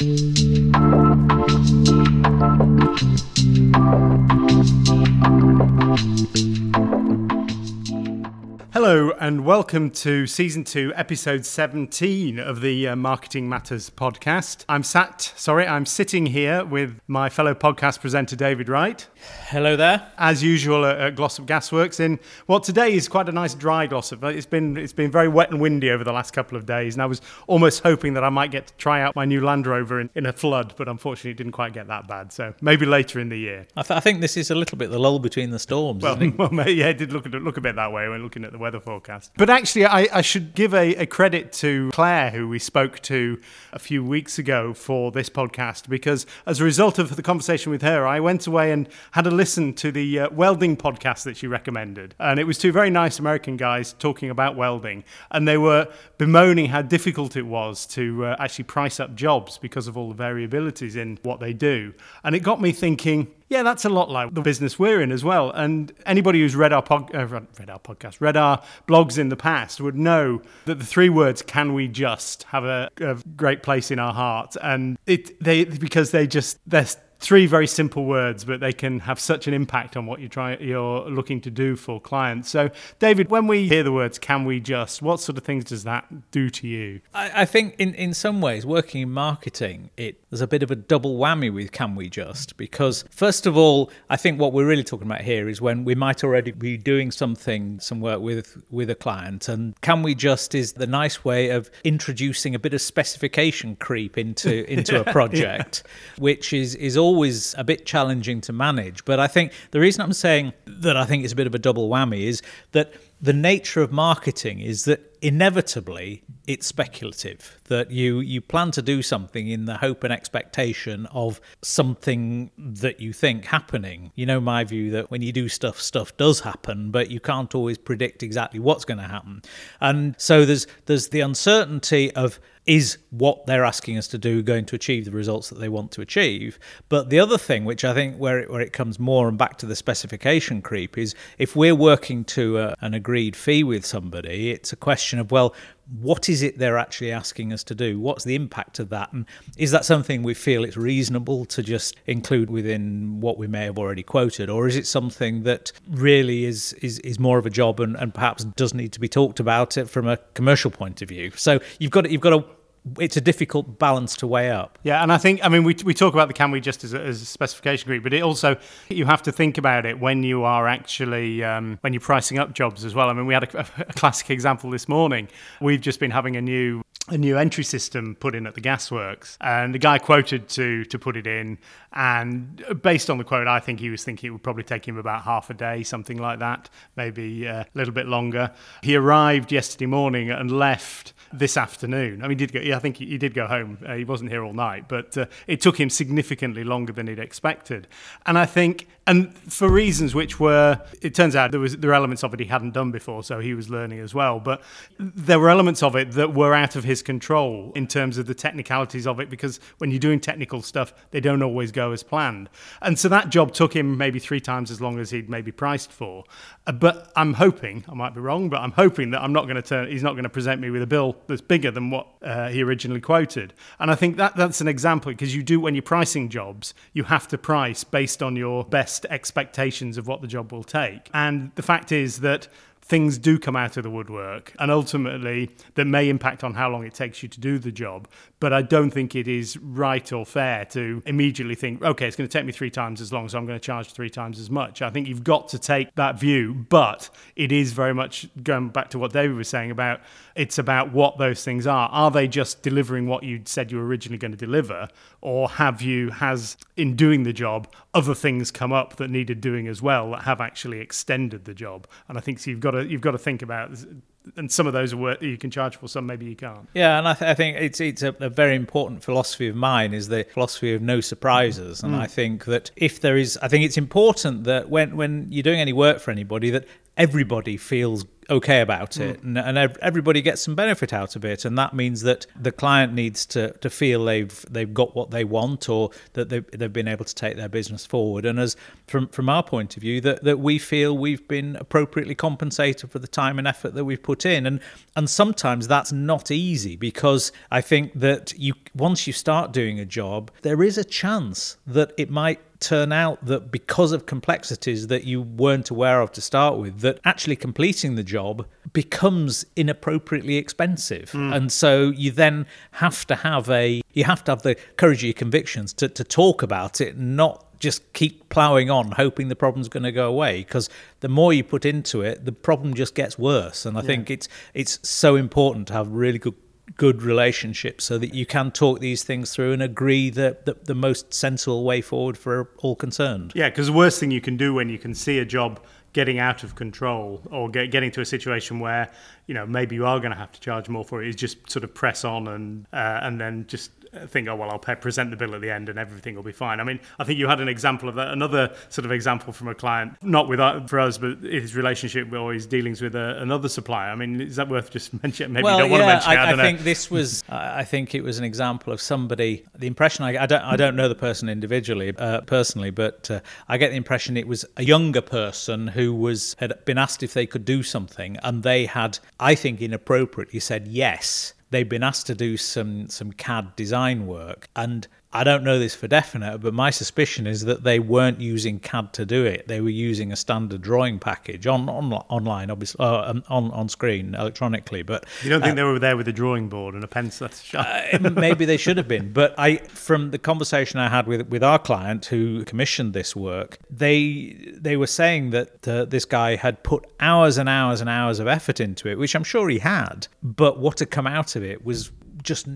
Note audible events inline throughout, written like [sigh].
Thank you. Hello, and welcome to season two, episode 17 of the uh, Marketing Matters podcast. I'm sat, sorry, I'm sitting here with my fellow podcast presenter, David Wright. Hello there. As usual at, at Glossop Gasworks in what today is quite a nice dry Glossop. It's been, it's been very wet and windy over the last couple of days, and I was almost hoping that I might get to try out my new Land Rover in, in a flood, but unfortunately it didn't quite get that bad. So maybe later in the year. I, th- I think this is a little bit the lull between the storms. Well, isn't it? [laughs] well, yeah, it did look, look a bit that way when looking at the weather forecast. But actually, I, I should give a, a, credit to Claire, who we spoke to a few weeks ago for this podcast, because as a result of the conversation with her, I went away and had a listen to the uh, welding podcast that she recommended. And it was two very nice American guys talking about welding, and they were bemoaning how difficult it was to uh, actually price up jobs because of all the variabilities in what they do. And it got me thinking, yeah, that's a lot like the business we're in as well. And anybody who's read our pod, uh, read our podcast, read our blogs in the past would know that the three words "can we just" have a, a great place in our heart, and it they because they just they're three very simple words, but they can have such an impact on what you try you're looking to do for clients. So, David, when we hear the words "can we just," what sort of things does that do to you? I, I think in in some ways, working in marketing, it there's a bit of a double whammy with "can we just," because first of all, I think what we're really talking about here is when we might already be doing something, some work with with a client, and "can we just" is the nice way of introducing a bit of specification creep into into a [laughs] project, yeah. which is is all always a bit challenging to manage. But I think the reason I'm saying that I think it's a bit of a double whammy is that the nature of marketing is that inevitably it's speculative that you you plan to do something in the hope and expectation of something that you think happening you know my view that when you do stuff stuff does happen but you can't always predict exactly what's going to happen and so there's there's the uncertainty of is what they're asking us to do going to achieve the results that they want to achieve? But the other thing, which I think where it, where it comes more and back to the specification creep, is if we're working to a, an agreed fee with somebody, it's a question of, well, what is it they're actually asking us to do? What's the impact of that? And is that something we feel it's reasonable to just include within what we may have already quoted? Or is it something that really is is, is more of a job and, and perhaps does need to be talked about it from a commercial point of view? So you've got you've got to it's a difficult balance to weigh up. Yeah, and I think I mean we we talk about the can we just as a, as a specification creep, but it also you have to think about it when you are actually um, when you're pricing up jobs as well. I mean, we had a, a classic example this morning. We've just been having a new a new entry system put in at the gasworks. And the guy quoted to to put it in. And based on the quote i think he was thinking it would probably take him about half a day something like that maybe uh, a little bit longer. He arrived yesterday morning and left this afternoon. I mean did go i think he, he did go home. Uh, he wasn't here all night but uh, it took him significantly longer than he'd expected. And i think and for reasons which were it turns out there was there were elements of it he hadn't done before so he was learning as well. But there were elements of it that were out of his control in terms of the technicalities of it because when you're doing technical stuff they don't always go as planned. And so that job took him maybe three times as long as he'd maybe priced for but i'm hoping i might be wrong but i'm hoping that i'm not going to turn he's not going to present me with a bill that's bigger than what uh, he originally quoted and i think that that's an example because you do when you're pricing jobs you have to price based on your best expectations of what the job will take. And the fact is that things do come out of the woodwork and ultimately that may impact on how long it takes you to do the job but I don't think it is right or fair to immediately think, okay, it's going to take me three times as long, so I'm going to charge three times as much. I think you've got to take that view, but it is very much going back to what David was saying about it's about what those things are. Are they just delivering what you said you were originally going to deliver, or have you, has in doing the job, other things come up that needed doing as well that have actually extended the job? And I think so you've got to you've got to think about and some of those are work you can charge for, some maybe you can't. Yeah, and I, th- I think it's it's a, a, very important philosophy of mine is the philosophy of no surprises, and mm. I think that if there is, I think it's important that when when you're doing any work for anybody that everybody feels okay about it mm. and, and everybody gets some benefit out of it and that means that the client needs to, to feel they've they've got what they want or that they've, they've been able to take their business forward. And as from from our point of view that, that we feel we've been appropriately compensated for the time and effort that we've put in. And and sometimes that's not easy because I think that you once you start doing a job there is a chance that it might turn out that because of complexities that you weren't aware of to start with, that actually completing the job becomes inappropriately expensive. Mm. And so you then have to have a you have to have the courage of your convictions to, to talk about it, not just keep plowing on hoping the problem's going to go away because the more you put into it the problem just gets worse and i yeah. think it's it's so important to have really good good relationship so that you can talk these things through and agree that the, the most sensible way forward for all concerned. Yeah, because the worst thing you can do when you can see a job getting out of control or get, getting to a situation where you know maybe you are going to have to charge more for it is just sort of press on and uh, and then just think, oh, well, I'll pay, present the bill at the end and everything will be fine. I mean, I think you had an example of that, another sort of example from a client, not with uh, for us, but his relationship or his dealings with a, uh, another supplier. I mean, is that worth just [laughs] mentioning? Maybe well, you don't yeah, want to mention I, it. I, I know. think this was, [laughs] I think it was an example of somebody, the impression I, I don't, I don't know the person individually, uh, personally, but uh, I get the impression it was a younger person who was, had been asked if they could do something and they had, I think inappropriately said yes they've been asked to do some some CAD design work and I don't know this for definite, but my suspicion is that they weren't using CAD to do it. They were using a standard drawing package on, on online, obviously uh, um, on on screen electronically. But you don't think uh, they were there with a drawing board and a pencil? [laughs] uh, maybe they should have been. But I, from the conversation I had with with our client who commissioned this work, they they were saying that uh, this guy had put hours and hours and hours of effort into it, which I'm sure he had. But what had come out of it was just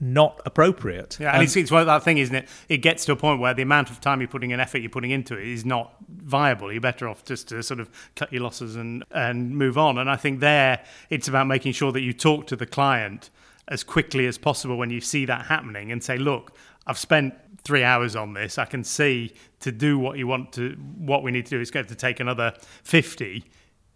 not appropriate. Yeah, and, and it's, it's well, that thing, isn't it? It gets to a point where the amount of time you're putting and effort you're putting into it is not viable. You're better off just to sort of cut your losses and, and move on. And I think there, it's about making sure that you talk to the client as quickly as possible when you see that happening and say, look, I've spent three hours on this. I can see to do what you want to, what we need to do is going to take another 50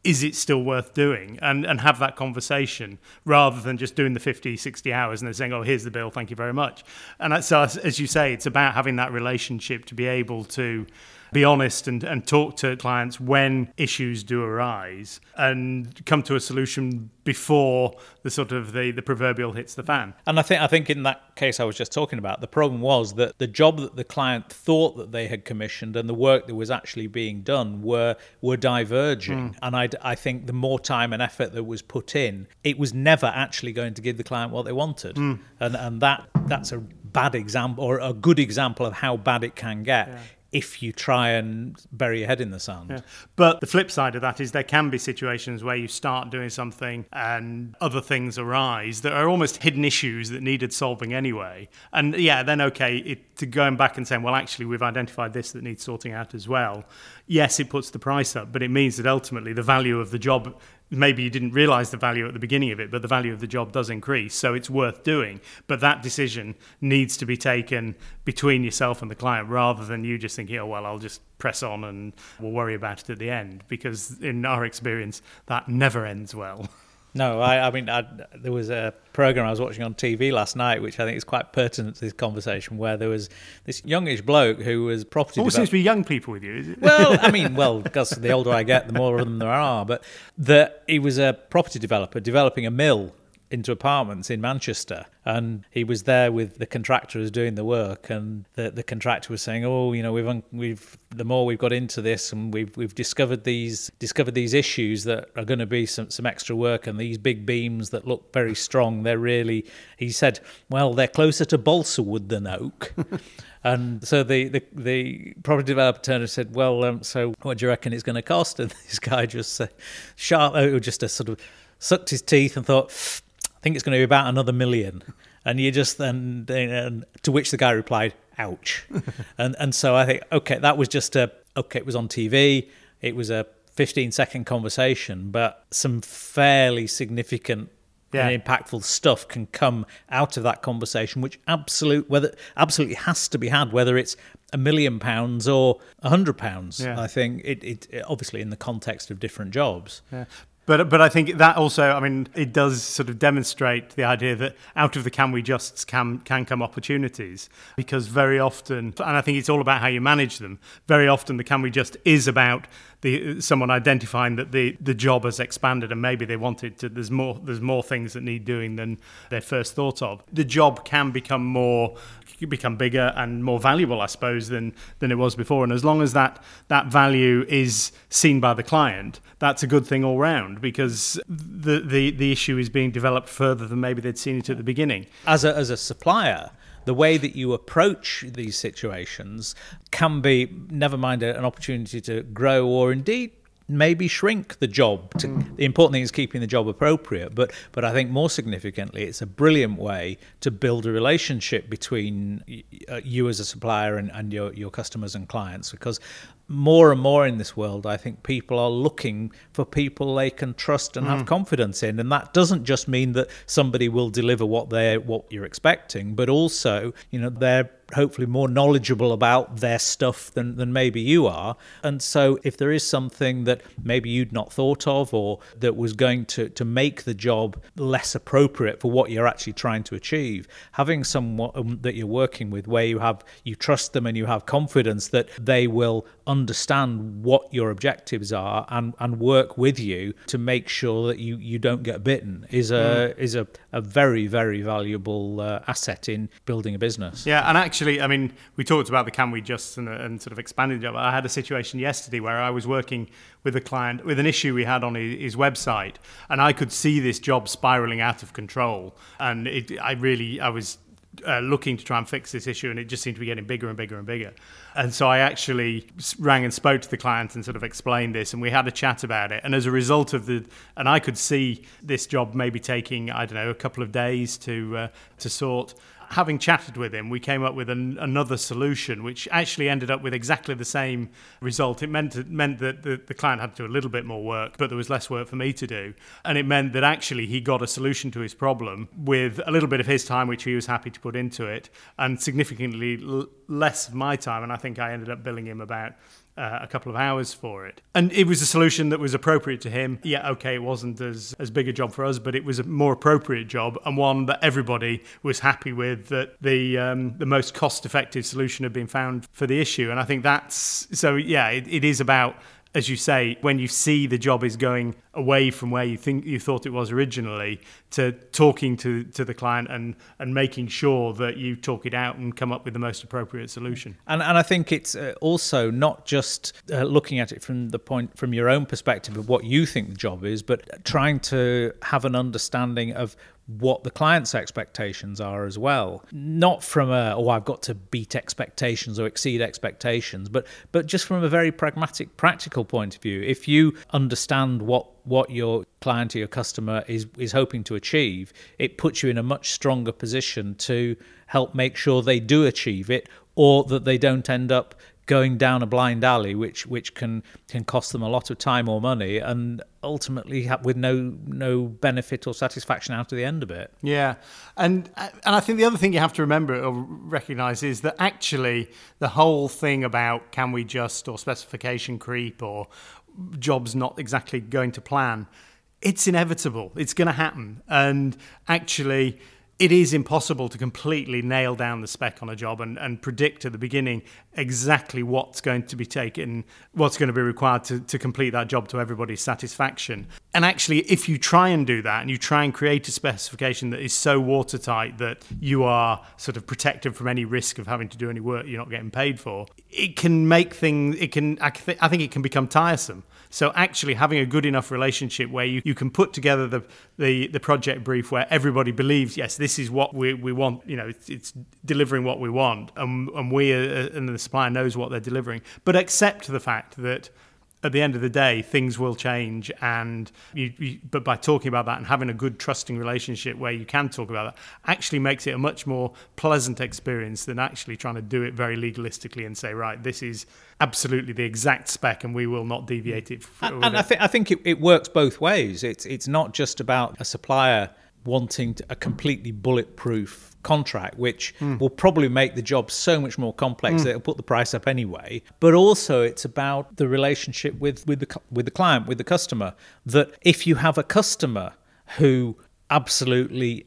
is it still worth doing? And and have that conversation rather than just doing the 50 60 hours and then saying oh here's the bill thank you very much. And so as you say it's about having that relationship to be able to be honest and, and talk to clients when issues do arise and come to a solution before the sort of the, the proverbial hits the fan. And I think I think in that case I was just talking about, the problem was that the job that the client thought that they had commissioned and the work that was actually being done were were diverging. Mm. And I, I think the more time and effort that was put in, it was never actually going to give the client what they wanted. Mm. And and that that's a bad example or a good example of how bad it can get. Yeah if you try and bury your head in the sand. Yeah. But the flip side of that is there can be situations where you start doing something and other things arise that are almost hidden issues that needed solving anyway. And yeah, then okay, it, to going back and saying, well, actually, we've identified this that needs sorting out as well. Yes, it puts the price up, but it means that ultimately the value of the job maybe you didn't realize the value at the beginning of it, but the value of the job does increase. So it's worth doing. But that decision needs to be taken between yourself and the client rather than you just thinking, oh, well, I'll just press on and we'll worry about it at the end. Because in our experience, that never ends well. [laughs] No, I, I mean, I, there was a program I was watching on TV last night, which I think is quite pertinent to this conversation, where there was this youngish bloke who was property. Developer Always seems to be young people with you. Is it? Well, I mean, [laughs] well, because the older I get, the more of them there are. But that he was a property developer developing a mill into apartments in Manchester. And he was there with the contractor who's doing the work, and the, the contractor was saying, "Oh, you know, we've un- we've the more we've got into this, and we've we've discovered these discovered these issues that are going to be some some extra work, and these big beams that look very strong. They're really," he said, "Well, they're closer to balsa wood than oak." [laughs] And so the, the, the property developer turned and said, "Well, um, so what do you reckon it's going to cost?" [laughs] And this guy just uh, sharp, oh, just a sort of sucked his teeth and thought, think it's going to be about another million. And you just then, and to which the guy replied, ouch. [laughs] and and so I think, okay, that was just a, okay, it was on TV. It was a 15 second conversation, but some fairly significant yeah. and impactful stuff can come out of that conversation, which absolute whether absolutely has to be had, whether it's a million pounds or a hundred pounds. I think it, it, it, obviously in the context of different jobs. Yeah. But but I think that also, I mean, it does sort of demonstrate the idea that out of the can we justs can can come opportunities because very often, and I think it's all about how you manage them. Very often, the can we just is about the someone identifying that the the job has expanded and maybe they wanted to. There's more there's more things that need doing than they first thought of. The job can become more become bigger and more valuable, I suppose, than than it was before. And as long as that that value is seen by the client, that's a good thing all round because the the, the issue is being developed further than maybe they'd seen it at the beginning. As a as a supplier, the way that you approach these situations can be, never mind an opportunity to grow or indeed maybe shrink the job. To, mm. The important thing is keeping the job appropriate, but but I think more significantly, it's a brilliant way to build a relationship between uh, you as a supplier and, and your your customers and clients because more and more in this world, I think people are looking for people they can trust and mm. have confidence in, and that doesn't just mean that somebody will deliver what they what you're expecting, but also you know they're hopefully more knowledgeable about their stuff than, than maybe you are. And so, if there is something that maybe you'd not thought of or that was going to, to make the job less appropriate for what you're actually trying to achieve, having someone that you're working with where you have you trust them and you have confidence that they will understand what your objectives are and, and work with you to make sure that you, you don't get bitten is a mm. is a, a very very valuable uh, asset in building a business. Yeah, and actually I mean, we talked about the can we just and, and sort of expanded job. I had a situation yesterday where I was working with a client with an issue we had on his, his website, and I could see this job spiraling out of control. And it, I really, I was uh, looking to try and fix this issue, and it just seemed to be getting bigger and bigger and bigger. And so I actually rang and spoke to the client and sort of explained this, and we had a chat about it. And as a result of the, and I could see this job maybe taking I don't know a couple of days to uh, to sort having chatted with him, we came up with an, another solution, which actually ended up with exactly the same result. It meant it meant that the, the client had to do a little bit more work, but there was less work for me to do, and it meant that actually he got a solution to his problem with a little bit of his time, which he was happy to put into it, and significantly l- less of my time. And I think I ended up billing him about uh, a couple of hours for it. And it was a solution that was appropriate to him. Yeah, okay, it wasn't as, as big a job for us, but it was a more appropriate job and one that everybody was happy with, that the, um, the most cost effective solution had been found for the issue. And I think that's so, yeah, it, it is about as you say, when you see the job is going away from where you think you thought it was originally, to talking to, to the client and, and making sure that you talk it out and come up with the most appropriate solution. And, and I think it's uh, also not just uh, looking at it from the point from your own perspective of what you think the job is, but trying to have an understanding of what the client's expectations are as well. Not from a oh I've got to beat expectations or exceed expectations, but but just from a very pragmatic practical point of view. If you understand what what your client or your customer is is hoping to achieve, it puts you in a much stronger position to help make sure they do achieve it or that they don't end up going down a blind alley, which which can can cost them a lot of time or money, and ultimately with no no benefit or satisfaction out of the end of it. Yeah, and and I think the other thing you have to remember or recognise is that actually the whole thing about can we just or specification creep or jobs not exactly going to plan, it's inevitable. It's going to happen, and actually it is impossible to completely nail down the spec on a job and, and predict at the beginning exactly what's going to be taken, what's going to be required to, to complete that job to everybody's satisfaction. And actually, if you try and do that and you try and create a specification that is so watertight that you are sort of protected from any risk of having to do any work you're not getting paid for, it can make things, it can, I, th- I think it can become tiresome. So actually having a good enough relationship where you, you can put together the, the, the project brief where everybody believes, yes, this is what we, we want, you know, it's, it's delivering what we want, and, and we uh, and the supplier knows what they're delivering, but accept the fact that at the end of the day, things will change. And you, you, but by talking about that and having a good, trusting relationship where you can talk about that, actually makes it a much more pleasant experience than actually trying to do it very legalistically and say, right, this is absolutely the exact spec, and we will not deviate it. And, and I think I think it, it works both ways. It's it's not just about a supplier wanting a completely bulletproof contract, which mm. will probably make the job so much more complex mm. that it'll put the price up anyway. But also, it's about the relationship with with the with the client, with the customer. That if you have a customer who absolutely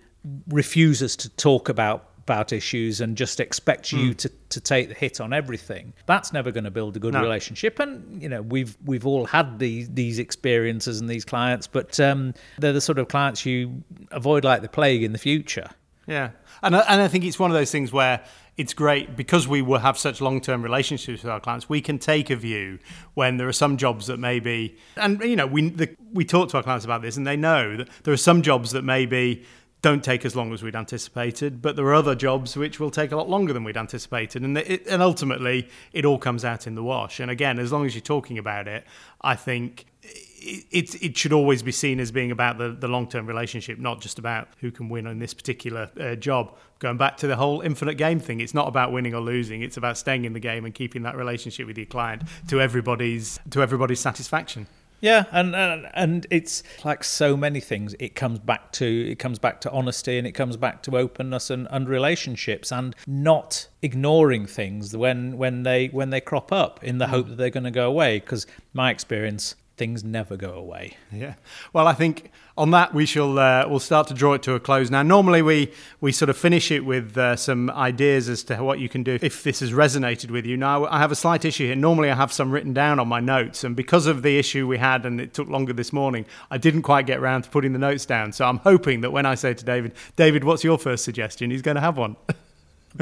refuses to talk about about issues and just expects you mm. to, to take the hit on everything that's never going to build a good no. relationship and you know we've we've all had these these experiences and these clients but um, they're the sort of clients you avoid like the plague in the future yeah and I, and I think it's one of those things where it's great because we will have such long-term relationships with our clients. We can take a view when there are some jobs that maybe, and you know, we the, we talk to our clients about this, and they know that there are some jobs that maybe don't take as long as we'd anticipated, but there are other jobs which will take a lot longer than we'd anticipated, and it, and ultimately it all comes out in the wash. And again, as long as you're talking about it, I think it, it should always be seen as being about the, the long term relationship, not just about who can win on this particular uh, job. Going back to the whole infinite game thing, it's not about winning or losing. It's about staying in the game and keeping that relationship with your client to everybody's to everybody's satisfaction. Yeah, and, and and it's like so many things. It comes back to it comes back to honesty, and it comes back to openness and, and relationships, and not ignoring things when when they when they crop up in the mm. hope that they're going to go away. Because my experience, things never go away. Yeah. Well, I think on that we shall uh, we'll start to draw it to a close now. Normally we we sort of finish it with uh, some ideas as to what you can do if this has resonated with you. Now I have a slight issue here. Normally I have some written down on my notes, and because of the issue we had and it took longer this morning, I didn't quite get around to putting the notes down. So I'm hoping that when I say to David, David, what's your first suggestion? He's going to have one. [laughs]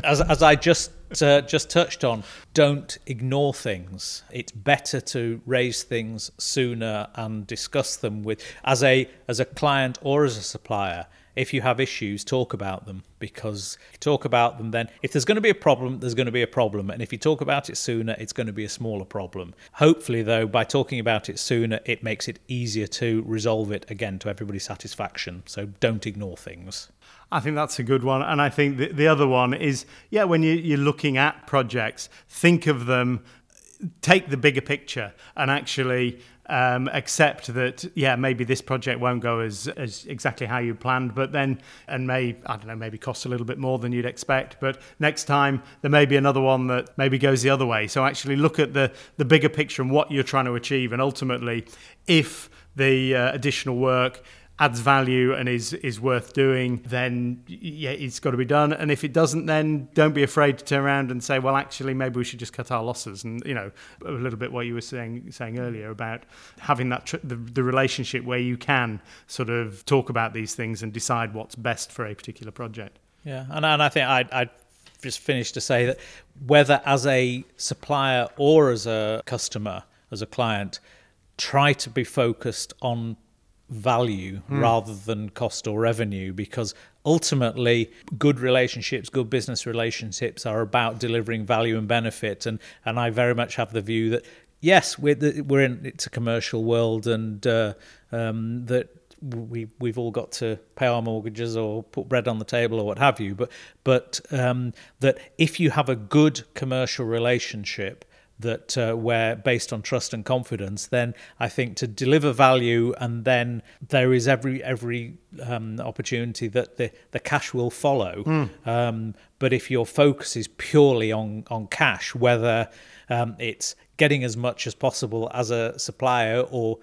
as, as I just uh, just touched on, don't ignore things. It's better to raise things sooner and discuss them with as a as a client or as a supplier. If you have issues, talk about them because talk about them, then if there's going to be a problem, there's going to be a problem. And if you talk about it sooner, it's going to be a smaller problem. Hopefully, though, by talking about it sooner, it makes it easier to resolve it again to everybody's satisfaction. So don't ignore things. I think that's a good one. And I think the, the other one is, yeah, when you, you're looking at projects, think of them, take the bigger picture and actually um, accept that yeah maybe this project won't go as, as exactly how you planned but then and may I don't know maybe cost a little bit more than you'd expect but next time there may be another one that maybe goes the other way. So actually look at the the bigger picture and what you're trying to achieve and ultimately if the uh, additional work adds value and is is worth doing, then yeah, it's got to be done. And if it doesn't, then don't be afraid to turn around and say, well, actually, maybe we should just cut our losses. And you know, a little bit what you were saying saying earlier about having that tr- the, the relationship where you can sort of talk about these things and decide what's best for a particular project. Yeah, and and I think I I just finished to say that whether as a supplier or as a customer, as a client, try to be focused on value mm. rather than cost or revenue because ultimately good relationships good business relationships are about delivering value and benefit and and I very much have the view that yes we're the, we're in it's a commercial world and uh, um, that we we've all got to pay our mortgages or put bread on the table or what have you but but um, that if you have a good commercial relationship that uh, where based on trust and confidence, then I think to deliver value, and then there is every every um, opportunity that the, the cash will follow. Mm. Um, but if your focus is purely on on cash, whether um, it's getting as much as possible as a supplier or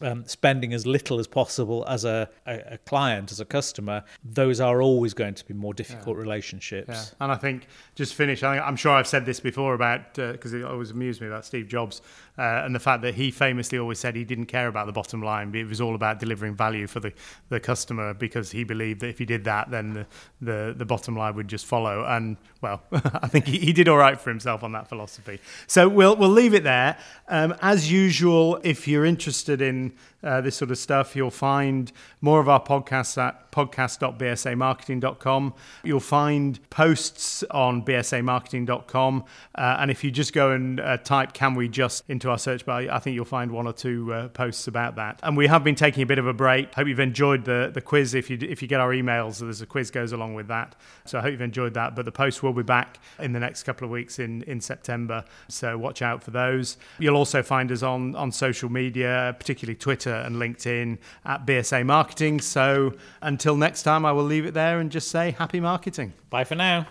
um, spending as little as possible as a, a, a, client, as a customer, those are always going to be more difficult yeah. relationships. Yeah. And I think, just finish, I, am sure I've said this before about, because uh, it always amused me about Steve Jobs uh, and the fact that he famously always said he didn't care about the bottom line, it was all about delivering value for the, the customer because he believed that if he did that, then the, the, the bottom line would just follow. And, well, [laughs] I think he, he, did all right for himself on that philosophy. So we'll, we'll leave it there. Um, as usual, if you're interested in uh, this sort of stuff. You'll find more of our podcasts at podcast.bsamarketing.com. You'll find posts on bsamarketing.com. Uh, and if you just go and uh, type Can We Just into our search bar, I think you'll find one or two uh, posts about that. And we have been taking a bit of a break. Hope you've enjoyed the, the quiz. If you, if you get our emails, there's a quiz goes along with that. So I hope you've enjoyed that. But the posts will be back in the next couple of weeks in, in September. So watch out for those. You'll also find us on, on social media, particularly Twitter Twitter and LinkedIn at BSA Marketing. So until next time, I will leave it there and just say happy marketing. Bye for now.